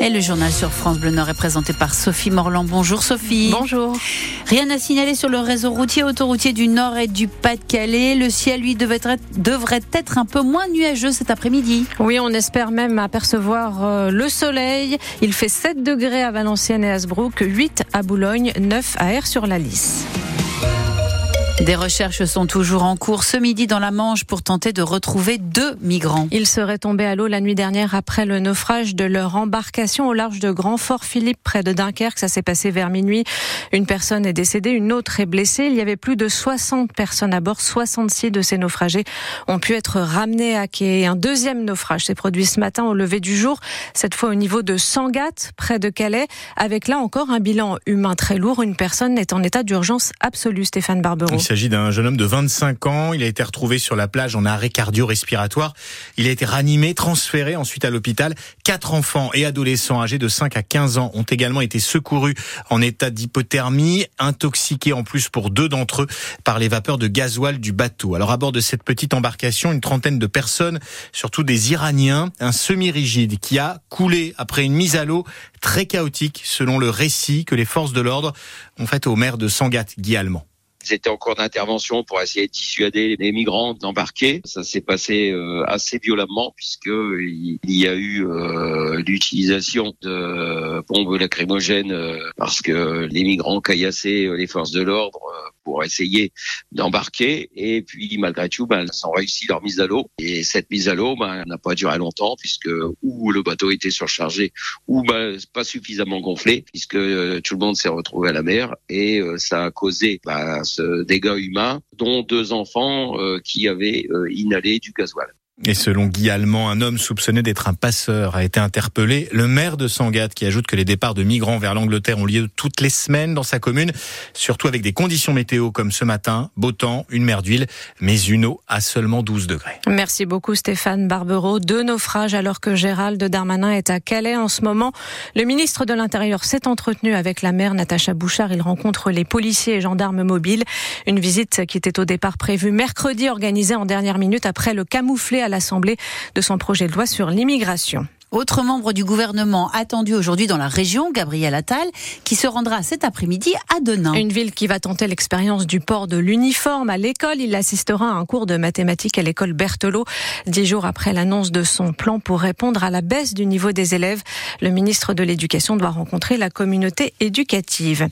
Et le journal sur France Bleu Nord est présenté par Sophie Morland. Bonjour Sophie. Bonjour. Rien à signaler sur le réseau routier autoroutier du Nord et du Pas-de-Calais. Le ciel, lui, devrait être, devrait être un peu moins nuageux cet après-midi. Oui, on espère même apercevoir euh, le soleil. Il fait 7 degrés à Valenciennes et Asbrook, 8 à Boulogne, 9 à Air-sur-la-Lys. Des recherches sont toujours en cours ce midi dans la Manche pour tenter de retrouver deux migrants. Ils seraient tombés à l'eau la nuit dernière après le naufrage de leur embarcation au large de Grand Fort Philippe près de Dunkerque. Ça s'est passé vers minuit. Une personne est décédée, une autre est blessée. Il y avait plus de 60 personnes à bord. 66 de ces naufragés ont pu être ramenés à quai. Un deuxième naufrage s'est produit ce matin au lever du jour, cette fois au niveau de Sangatte, près de Calais, avec là encore un bilan humain très lourd. Une personne est en état d'urgence absolue, Stéphane Barbero. Il s'agit d'un jeune homme de 25 ans. Il a été retrouvé sur la plage en arrêt cardio-respiratoire. Il a été ranimé, transféré ensuite à l'hôpital. Quatre enfants et adolescents âgés de 5 à 15 ans ont également été secourus en état d'hypothermie, intoxiqués en plus pour deux d'entre eux par les vapeurs de gasoil du bateau. Alors à bord de cette petite embarcation, une trentaine de personnes, surtout des Iraniens, un semi-rigide qui a coulé après une mise à l'eau très chaotique selon le récit que les forces de l'ordre ont fait au maire de Sangat, Guy Allemand. Ils étaient en cours d'intervention pour essayer de dissuader les migrants d'embarquer. Ça s'est passé euh, assez violemment puisque il y a eu euh, l'utilisation de bombes lacrymogènes euh, parce que les migrants caillassaient les forces de l'ordre pour essayer d'embarquer. Et puis malgré tout, ben, ils ont réussi leur mise à l'eau. Et cette mise à l'eau ben, n'a pas duré longtemps puisque ou le bateau était surchargé ou ben, pas suffisamment gonflé puisque tout le monde s'est retrouvé à la mer et ça a causé ben, ce dégât humain, dont deux enfants euh, qui avaient euh, inhalé du gasoil. Et selon Guy Allemand, un homme soupçonné d'être un passeur a été interpellé. Le maire de Sangatte qui ajoute que les départs de migrants vers l'Angleterre ont lieu toutes les semaines dans sa commune, surtout avec des conditions météo comme ce matin, beau temps, une mer d'huile, mais une eau à seulement 12 degrés. Merci beaucoup Stéphane Barbero. Deux naufrages alors que Gérald Darmanin est à Calais en ce moment. Le ministre de l'Intérieur s'est entretenu avec la maire Natacha Bouchard. Il rencontre les policiers et gendarmes mobiles. Une visite qui était au départ prévue mercredi, organisée en dernière minute après le camouflet l'Assemblée de son projet de loi sur l'immigration. Autre membre du gouvernement attendu aujourd'hui dans la région, Gabriel Attal, qui se rendra cet après-midi à Denain. Une ville qui va tenter l'expérience du port de l'uniforme à l'école. Il assistera à un cours de mathématiques à l'école Berthelot, dix jours après l'annonce de son plan pour répondre à la baisse du niveau des élèves. Le ministre de l'Éducation doit rencontrer la communauté éducative.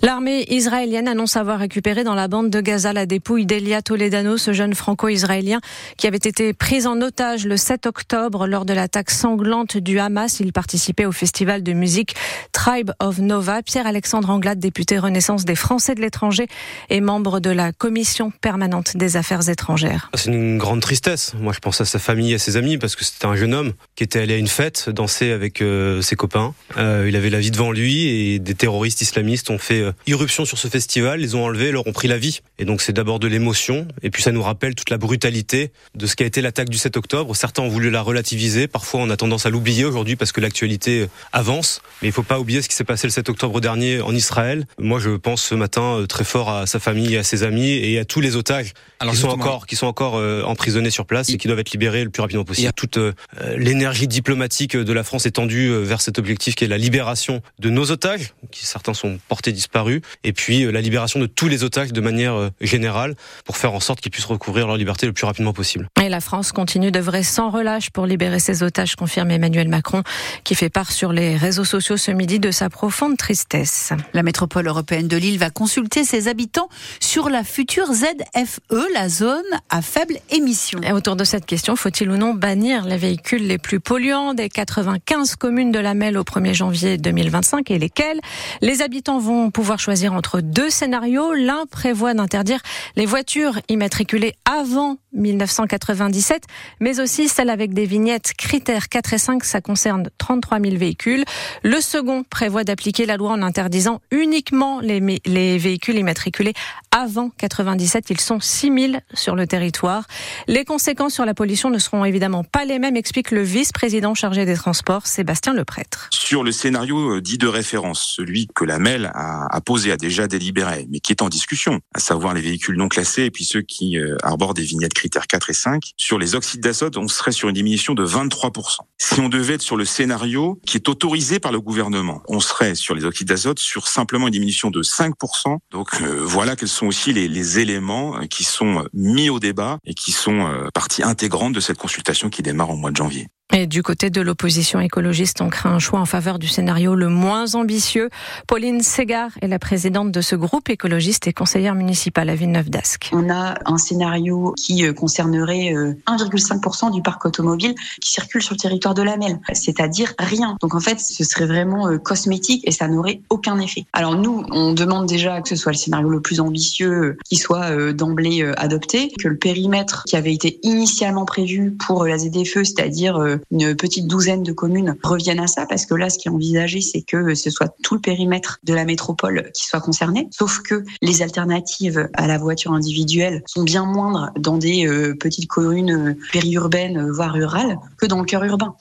L'armée israélienne annonce avoir récupéré dans la bande de Gaza la dépouille d'Elia Toledano, ce jeune franco-israélien qui avait été pris en otage le 7 octobre lors de l'attaque sanglante du Hamas. Il participait au festival de musique Tribe of Nova. Pierre-Alexandre Anglade, député Renaissance des Français de l'étranger et membre de la commission permanente des affaires étrangères. C'est une grande tristesse. Moi, je pense à sa famille, à ses amis, parce que c'était un jeune homme qui était allé à une fête, danser avec euh, ses copains. Euh, il avait la vie devant lui et des terroristes islamistes ont fait euh, irruption sur ce festival, les ont enlevés, leur ont pris la vie. Et donc, c'est d'abord de l'émotion, et puis ça nous rappelle toute la brutalité de ce qu'a été l'attaque du 7 octobre. Certains ont voulu la relativiser, parfois on a tendance à à l'oublier aujourd'hui parce que l'actualité avance. Mais il faut pas oublier ce qui s'est passé le 7 octobre dernier en Israël. Moi, je pense ce matin euh, très fort à sa famille, à ses amis et à tous les otages qui sont encore qui sont encore euh, emprisonnés sur place et qui doivent être libérés le plus rapidement possible. Toute euh, l'énergie diplomatique de la France est tendue vers cet objectif qui est la libération de nos otages, qui certains sont portés disparus, et puis la libération de tous les otages de manière générale pour faire en sorte qu'ils puissent recouvrir leur liberté le plus rapidement possible. Et la France continue d'œuvrer sans relâche pour libérer ses otages, confirmé Emmanuel Macron, qui fait part sur les réseaux sociaux ce midi de sa profonde tristesse. La métropole européenne de Lille va consulter ses habitants sur la future ZFE, la zone à faible émission. Et autour de cette question, faut-il ou non bannir les véhicules les plus polluants des 95 communes de la Melle au 1er janvier 2025 et lesquelles? Les habitants vont pouvoir choisir entre deux scénarios. L'un prévoit d'interdire les voitures immatriculées avant 1997, mais aussi celle avec des vignettes critères 4 et 5, ça concerne 33 000 véhicules. Le second prévoit d'appliquer la loi en interdisant uniquement les, les véhicules immatriculés avant 97. Ils sont 6 000 sur le territoire. Les conséquences sur la pollution ne seront évidemment pas les mêmes, explique le vice-président chargé des transports, Sébastien Leprêtre. Sur le scénario euh, dit de référence, celui que la MEL a, posé, a déjà délibéré, mais qui est en discussion, à savoir les véhicules non classés et puis ceux qui euh, arborent des vignettes critères 4 et 5, sur les oxydes d'azote, on serait sur une diminution de 23%. Si on devait être sur le scénario qui est autorisé par le gouvernement, on serait sur les oxydes d'azote sur simplement une diminution de 5%. Donc euh, voilà quels sont aussi les, éléments qui sont mis au débat et qui sont partie intégrante de cette consultation qui démarre en mois de janvier. Et du côté de l'opposition écologiste, on craint un choix en faveur du scénario le moins ambitieux. Pauline Ségard est la présidente de ce groupe écologiste et conseillère municipale à Villeneuve-d'Ascq. On a un scénario qui euh, concernerait 1,5% euh, du parc automobile qui circule sur le territoire de la MEL, c'est-à-dire rien. Donc en fait, ce serait vraiment euh, cosmétique et ça n'aurait aucun effet. Alors nous, on demande déjà que ce soit le scénario le plus ambitieux qui soit d'emblée adopté, que le périmètre qui avait été initialement prévu pour la ZFE, c'est-à-dire une petite douzaine de communes reviennent à ça parce que là, ce qui est envisagé, c'est que ce soit tout le périmètre de la métropole qui soit concerné. Sauf que les alternatives à la voiture individuelle sont bien moindres dans des euh, petites communes euh, périurbaines, voire rurales, que dans le cœur urbain.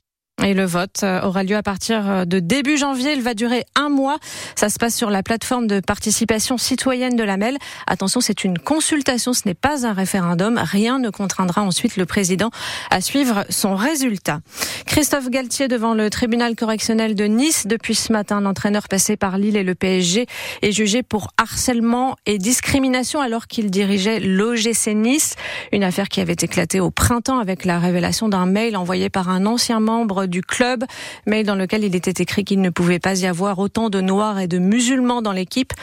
Et le vote euh, aura lieu à partir euh, de début janvier. Il va durer un mois. Ça se passe sur la plateforme de participation citoyenne de la MEL. Attention, c'est une consultation, ce n'est pas un référendum. Rien ne contraindra ensuite le président à suivre son résultat. Christophe Galtier devant le tribunal correctionnel de Nice depuis ce matin. L'entraîneur passé par Lille et le PSG est jugé pour harcèlement et discrimination alors qu'il dirigeait l'OGC Nice. Une affaire qui avait éclaté au printemps avec la révélation d'un mail envoyé par un ancien membre du club, mail dans lequel il était écrit qu'il ne pouvait pas y avoir autant de noirs et de musulmans dans l'équipe.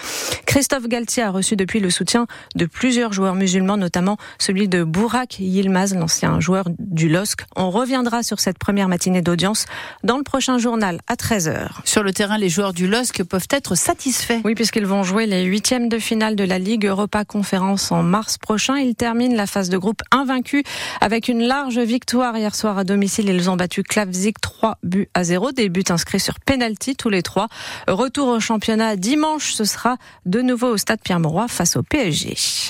Christophe Galtier a reçu depuis le soutien de plusieurs joueurs musulmans, notamment celui de Bourak Yilmaz, l'ancien joueur du LOSC. On reviendra sur cette première matinée d'audience dans le prochain journal à 13h. Sur le terrain, les joueurs du LOSC peuvent être satisfaits. Oui, puisqu'ils vont jouer les huitièmes de finale de la Ligue Europa Conférence en mars prochain. Ils terminent la phase de groupe invaincus avec une large victoire hier soir à domicile. Ils ont battu Klavzik 3 buts à 0. Des buts inscrits sur penalty tous les trois. Retour au championnat dimanche, ce sera de nouveau au stade Pierre-Mauroy face au PSG.